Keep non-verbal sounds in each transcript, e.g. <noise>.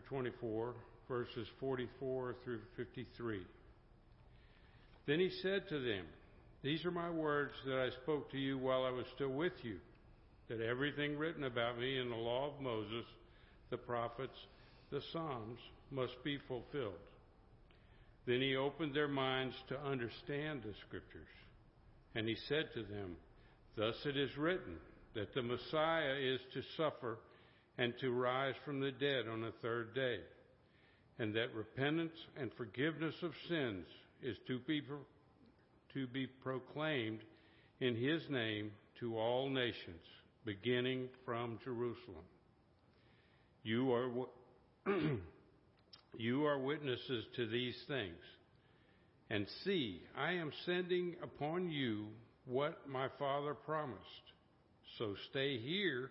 24, verses 44 through 53. Then he said to them, These are my words that I spoke to you while I was still with you, that everything written about me in the law of Moses, the prophets, the Psalms must be fulfilled. Then he opened their minds to understand the Scriptures. And he said to them, Thus it is written that the Messiah is to suffer and to rise from the dead on the third day, and that repentance and forgiveness of sins is to be, to be proclaimed in his name to all nations, beginning from Jerusalem. You are, <clears throat> you are witnesses to these things. And see, I am sending upon you what my Father promised. So stay here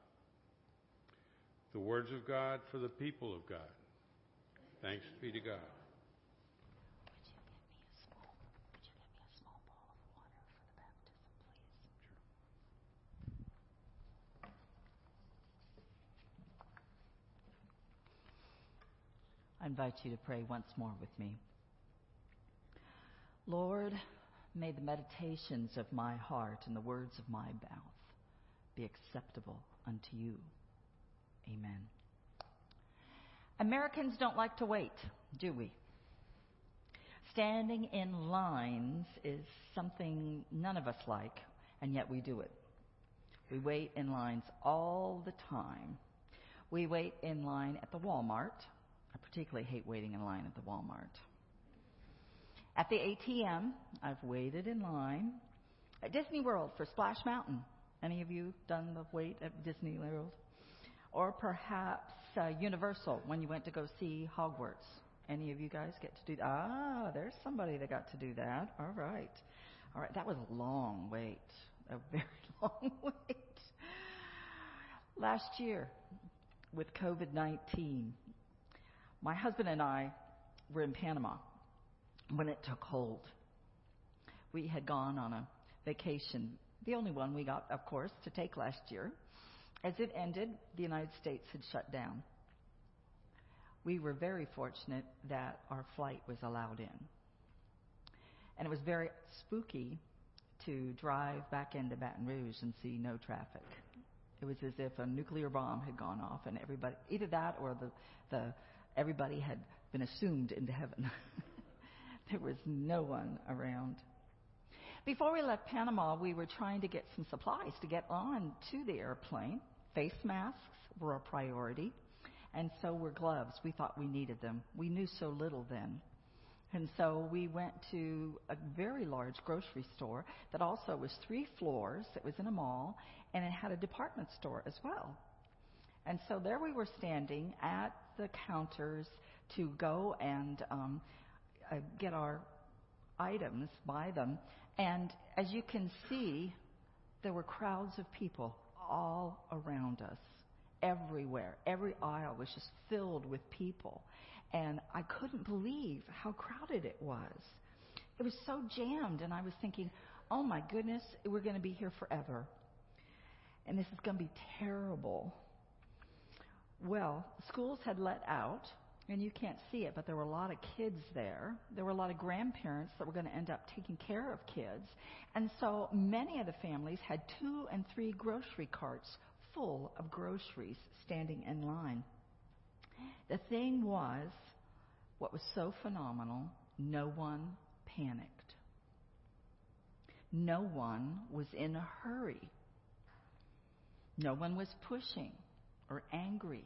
The words of God for the people of God. Thanks be to God. I invite you to pray once more with me. Lord, may the meditations of my heart and the words of my mouth be acceptable unto you. Amen. Americans don't like to wait, do we? Standing in lines is something none of us like, and yet we do it. We wait in lines all the time. We wait in line at the Walmart I particularly hate waiting in line at the Walmart. At the ATM, I've waited in line. At Disney World for Splash Mountain. Any of you done the wait at Disney World? Or perhaps uh, Universal when you went to go see Hogwarts. Any of you guys get to do that? Ah, there's somebody that got to do that. All right. All right. That was a long wait. A <laughs> very long wait. Last year, with COVID 19, my husband and I were in Panama when it took hold. We had gone on a vacation, the only one we got, of course, to take last year. As it ended, the United States had shut down. We were very fortunate that our flight was allowed in. And it was very spooky to drive back into Baton Rouge and see no traffic. It was as if a nuclear bomb had gone off and everybody, either that or the, the everybody had been assumed into heaven. <laughs> there was no one around. Before we left Panama, we were trying to get some supplies to get on to the airplane. Face masks were a priority, and so were gloves. We thought we needed them. We knew so little then. And so we went to a very large grocery store that also was three floors. It was in a mall, and it had a department store as well. And so there we were standing at the counters to go and um, uh, get our items, buy them. And as you can see, there were crowds of people all around us, everywhere. Every aisle was just filled with people. And I couldn't believe how crowded it was. It was so jammed, and I was thinking, oh my goodness, we're going to be here forever. And this is going to be terrible. Well, schools had let out, and you can't see it, but there were a lot of kids there. There were a lot of grandparents that were going to end up taking care of kids. And so many of the families had two and three grocery carts full of groceries standing in line. The thing was, what was so phenomenal, no one panicked. No one was in a hurry. No one was pushing or angry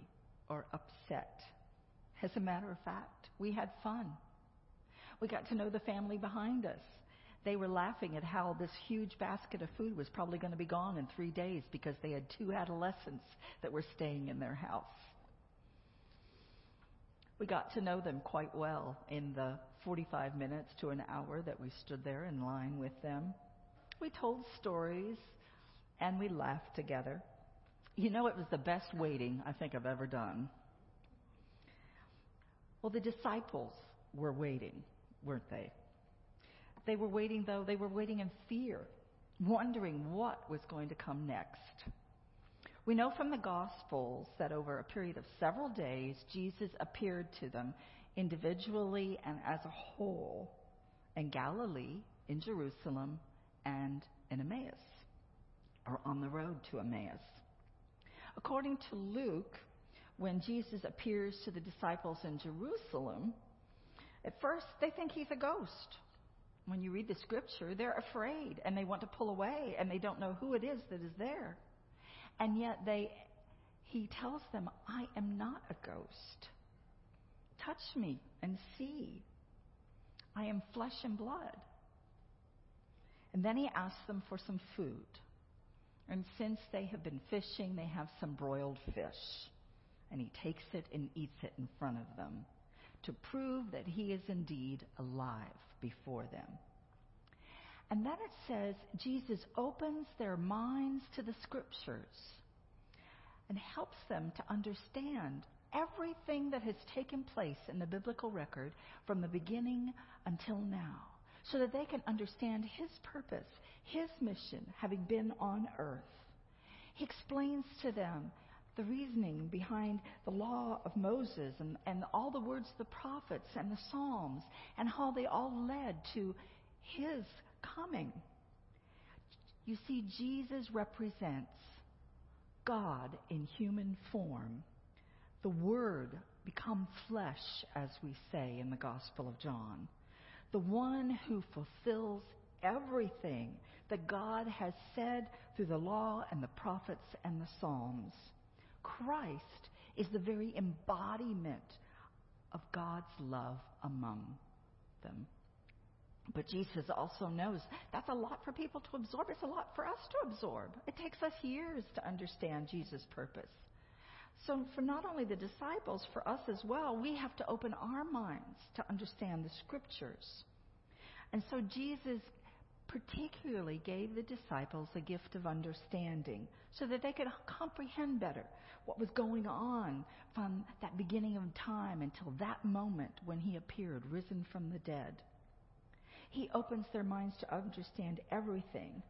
or upset. As a matter of fact, we had fun. We got to know the family behind us. They were laughing at how this huge basket of food was probably going to be gone in three days because they had two adolescents that were staying in their house. We got to know them quite well in the 45 minutes to an hour that we stood there in line with them. We told stories and we laughed together. You know, it was the best waiting I think I've ever done. Well, the disciples were waiting, weren't they? They were waiting, though, they were waiting in fear, wondering what was going to come next. We know from the Gospels that over a period of several days, Jesus appeared to them individually and as a whole in Galilee, in Jerusalem, and in Emmaus, or on the road to Emmaus. According to Luke, when Jesus appears to the disciples in Jerusalem, at first they think he's a ghost. When you read the scripture, they're afraid and they want to pull away and they don't know who it is that is there. And yet they he tells them, I am not a ghost. Touch me and see. I am flesh and blood. And then he asks them for some food. And since they have been fishing, they have some broiled fish. And he takes it and eats it in front of them to prove that he is indeed alive before them. And then it says Jesus opens their minds to the scriptures and helps them to understand everything that has taken place in the biblical record from the beginning until now so that they can understand his purpose, his mission, having been on earth. He explains to them the reasoning behind the law of Moses and, and all the words of the prophets and the Psalms and how they all led to his coming. You see, Jesus represents God in human form, the Word become flesh, as we say in the Gospel of John, the one who fulfills everything that God has said through the law and the prophets and the Psalms. Christ is the very embodiment of God's love among them. But Jesus also knows that's a lot for people to absorb. It's a lot for us to absorb. It takes us years to understand Jesus' purpose. So, for not only the disciples, for us as well, we have to open our minds to understand the scriptures. And so, Jesus particularly gave the disciples a gift of understanding so that they could comprehend better what was going on from that beginning of time until that moment when he appeared, risen from the dead. He opens their minds to understand everything,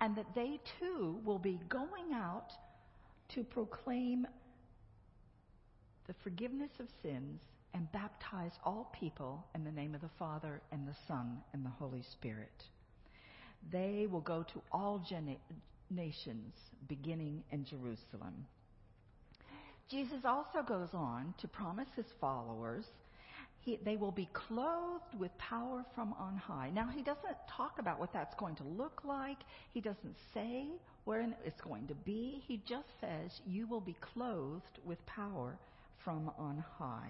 and that they too will be going out to proclaim the forgiveness of sins and baptize all people in the name of the Father and the Son and the Holy Spirit. They will go to all gen- nations, beginning in Jerusalem. Jesus also goes on to promise his followers he, they will be clothed with power from on high. Now, he doesn't talk about what that's going to look like. He doesn't say where it's going to be. He just says, You will be clothed with power from on high.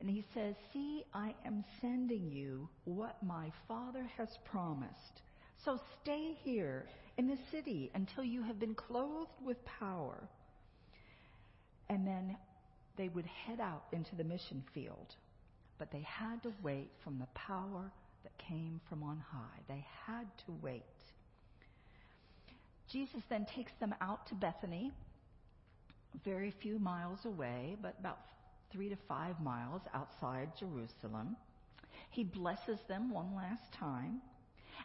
And he says, See, I am sending you what my Father has promised. So stay here in the city until you have been clothed with power. And then they would head out into the mission field. But they had to wait from the power that came from on high. They had to wait. Jesus then takes them out to Bethany, very few miles away, but about three to five miles outside Jerusalem. He blesses them one last time.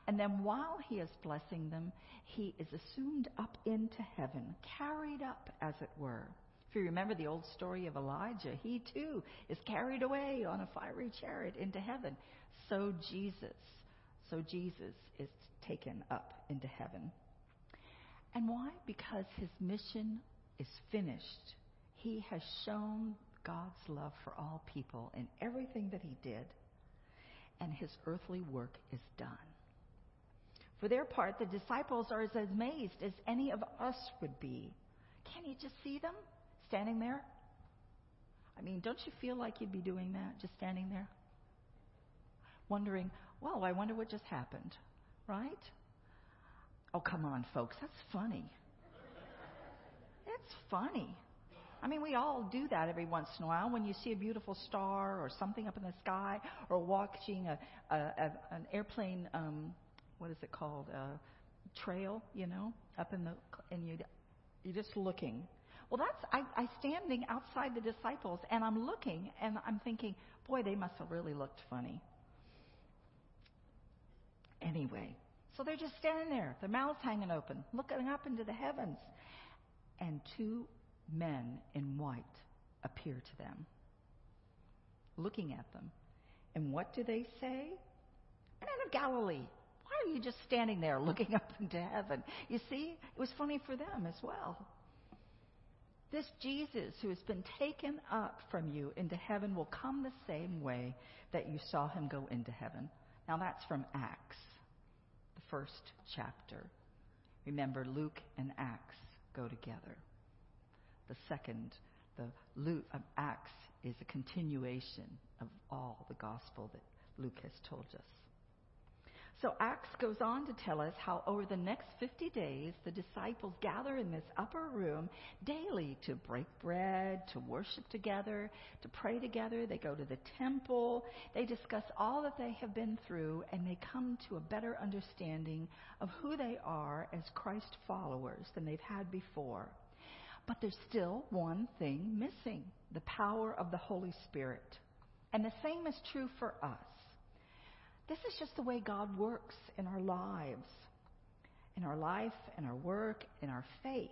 And then while he is blessing them, he is assumed up into heaven, carried up, as it were. If you remember the old story of Elijah, he too is carried away on a fiery chariot into heaven. So Jesus, so Jesus is taken up into heaven. And why? Because his mission is finished. He has shown God's love for all people in everything that he did, and his earthly work is done. For their part, the disciples are as amazed as any of us would be. Can't you just see them standing there? I mean, don't you feel like you'd be doing that, just standing there? Wondering, well, I wonder what just happened, right? Oh, come on, folks, that's funny. It's funny. I mean, we all do that every once in a while when you see a beautiful star or something up in the sky or watching a, a, a an airplane, um, what is it called? A trail, you know, up in the, and you, you're just looking. Well, that's, I, I standing outside the disciples and I'm looking and I'm thinking, boy, they must have really looked funny. Anyway, so they're just standing there, their mouths hanging open, looking up into the heavens. And two men in white appear to them, looking at them. And what do they say? Men of Galilee, why are you just standing there <laughs> looking up into heaven? You see, it was funny for them as well. This Jesus who has been taken up from you into heaven will come the same way that you saw him go into heaven. Now that's from Acts, the first chapter. Remember, Luke and Acts go together. The second, the Luke, um, Acts, is a continuation of all the gospel that Luke has told us. So Acts goes on to tell us how over the next 50 days, the disciples gather in this upper room daily to break bread, to worship together, to pray together. They go to the temple. They discuss all that they have been through, and they come to a better understanding of who they are as Christ followers than they've had before. But there's still one thing missing the power of the Holy Spirit. And the same is true for us. This is just the way God works in our lives. In our life, in our work, in our faith,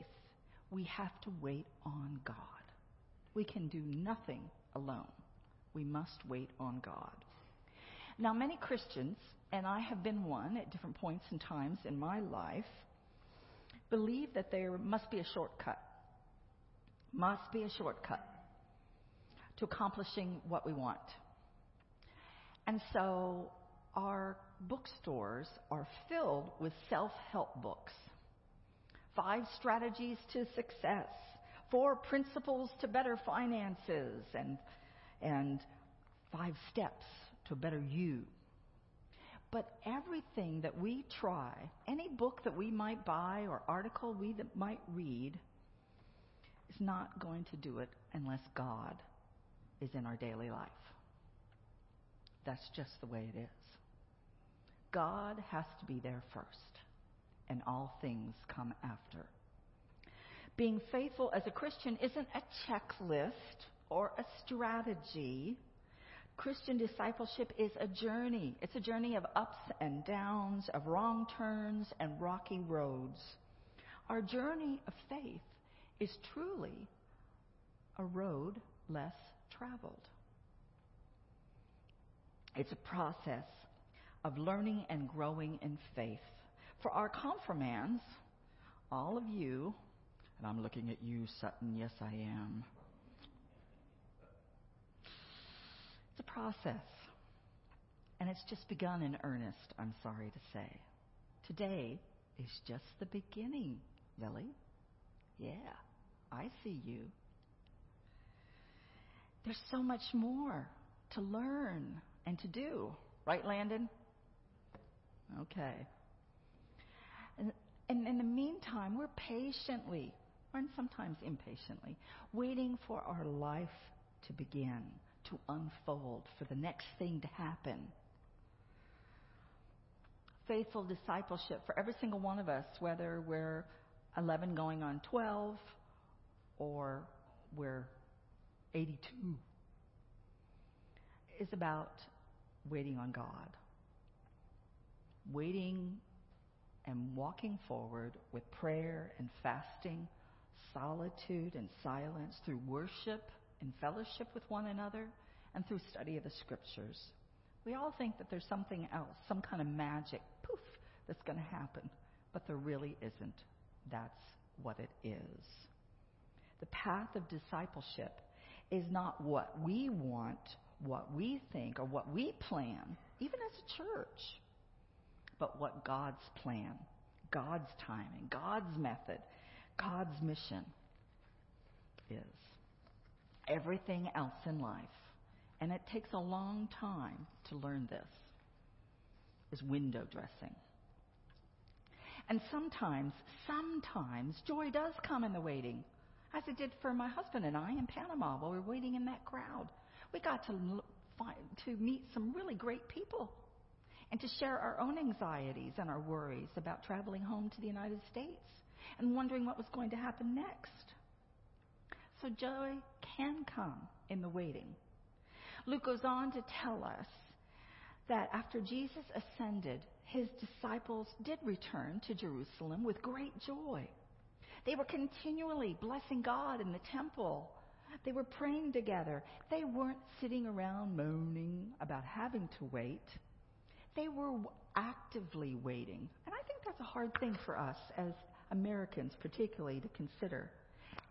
we have to wait on God. We can do nothing alone. We must wait on God. Now, many Christians, and I have been one at different points and times in my life, believe that there must be a shortcut. Must be a shortcut to accomplishing what we want. And so our bookstores are filled with self help books. Five strategies to success, four principles to better finances, and, and five steps to better you. But everything that we try, any book that we might buy or article we might read, is not going to do it unless God is in our daily life. That's just the way it is. God has to be there first, and all things come after. Being faithful as a Christian isn't a checklist or a strategy. Christian discipleship is a journey. It's a journey of ups and downs, of wrong turns and rocky roads. Our journey of faith is truly a road less traveled. It's a process of learning and growing in faith. For our confirmands, all of you, and I'm looking at you, Sutton, yes, I am. It's a process. And it's just begun in earnest, I'm sorry to say. Today is just the beginning, Lily. Yeah, I see you. There's so much more to learn and to do. Right, Landon? Okay. And, and in the meantime, we're patiently, and sometimes impatiently, waiting for our life to begin, to unfold, for the next thing to happen. Faithful discipleship for every single one of us, whether we're 11 going on 12 or we're 82, is about waiting on God waiting and walking forward with prayer and fasting, solitude and silence, through worship and fellowship with one another, and through study of the scriptures. We all think that there's something else, some kind of magic, poof, that's going to happen, but there really isn't. That's what it is. The path of discipleship is not what we want, what we think, or what we plan, even as a church but what God's plan, God's timing, God's method, God's mission is. Everything else in life, and it takes a long time to learn this, is window dressing. And sometimes, sometimes joy does come in the waiting. As it did for my husband and I in Panama while we were waiting in that crowd. We got to find, to meet some really great people and to share our own anxieties and our worries about traveling home to the United States and wondering what was going to happen next. So joy can come in the waiting. Luke goes on to tell us that after Jesus ascended, his disciples did return to Jerusalem with great joy. They were continually blessing God in the temple. They were praying together. They weren't sitting around moaning about having to wait. They were actively waiting. And I think that's a hard thing for us as Americans, particularly, to consider.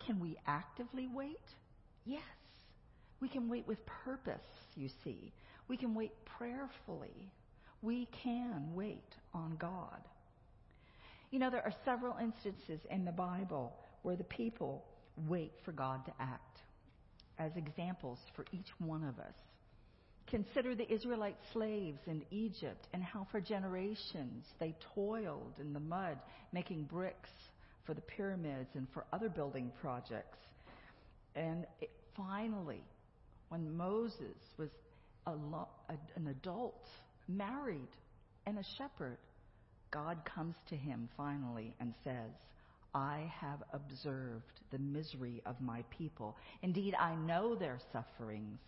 Can we actively wait? Yes. We can wait with purpose, you see. We can wait prayerfully. We can wait on God. You know, there are several instances in the Bible where the people wait for God to act as examples for each one of us. Consider the Israelite slaves in Egypt and how for generations they toiled in the mud making bricks for the pyramids and for other building projects. And it, finally, when Moses was a an adult, married, and a shepherd, God comes to him finally and says, I have observed the misery of my people. Indeed, I know their sufferings,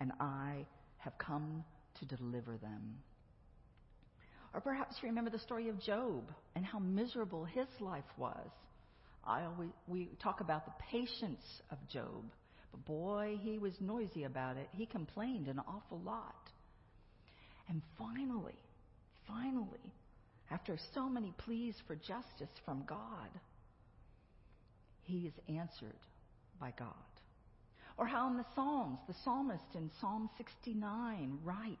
and I have come to deliver them. Or perhaps you remember the story of Job and how miserable his life was. I always, we talk about the patience of Job, but boy, he was noisy about it. He complained an awful lot. And finally, finally, after so many pleas for justice from God, he is answered by God. Or how in the Psalms, the psalmist in Psalm 69 writes,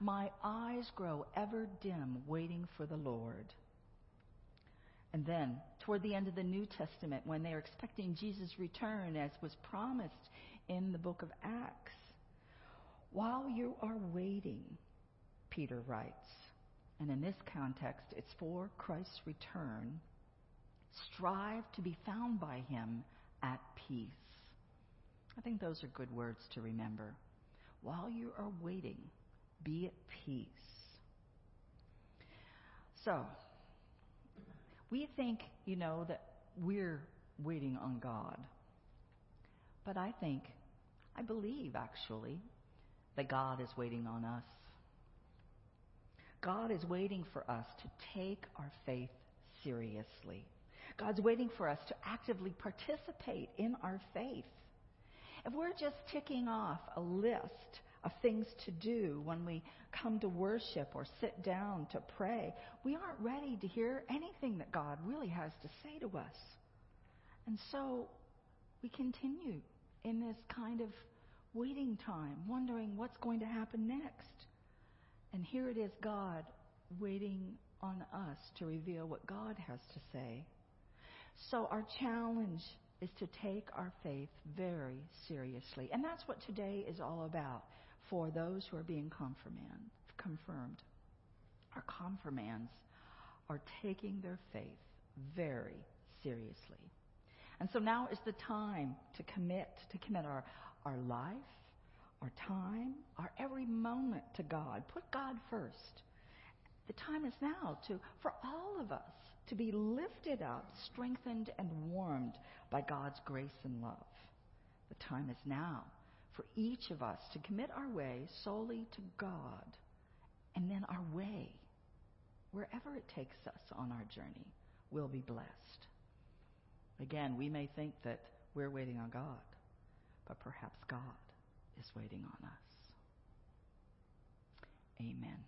My eyes grow ever dim waiting for the Lord. And then, toward the end of the New Testament, when they are expecting Jesus' return, as was promised in the book of Acts, while you are waiting, Peter writes, and in this context, it's for Christ's return, strive to be found by him at peace I think those are good words to remember. While you are waiting, be at peace. So, we think, you know, that we're waiting on God. But I think, I believe actually, that God is waiting on us. God is waiting for us to take our faith seriously. God's waiting for us to actively participate in our faith. If we're just ticking off a list of things to do when we come to worship or sit down to pray, we aren't ready to hear anything that God really has to say to us. And so we continue in this kind of waiting time, wondering what's going to happen next. And here it is God waiting on us to reveal what God has to say. So our challenge is to take our faith very seriously. And that's what today is all about for those who are being confirmed. Our confirmands are taking their faith very seriously. And so now is the time to commit, to commit our, our life, our time, our every moment to God. Put God first. The time is now to, for all of us to be lifted up, strengthened, and warmed by God's grace and love. The time is now for each of us to commit our way solely to God, and then our way, wherever it takes us on our journey, will be blessed. Again, we may think that we're waiting on God, but perhaps God is waiting on us. Amen.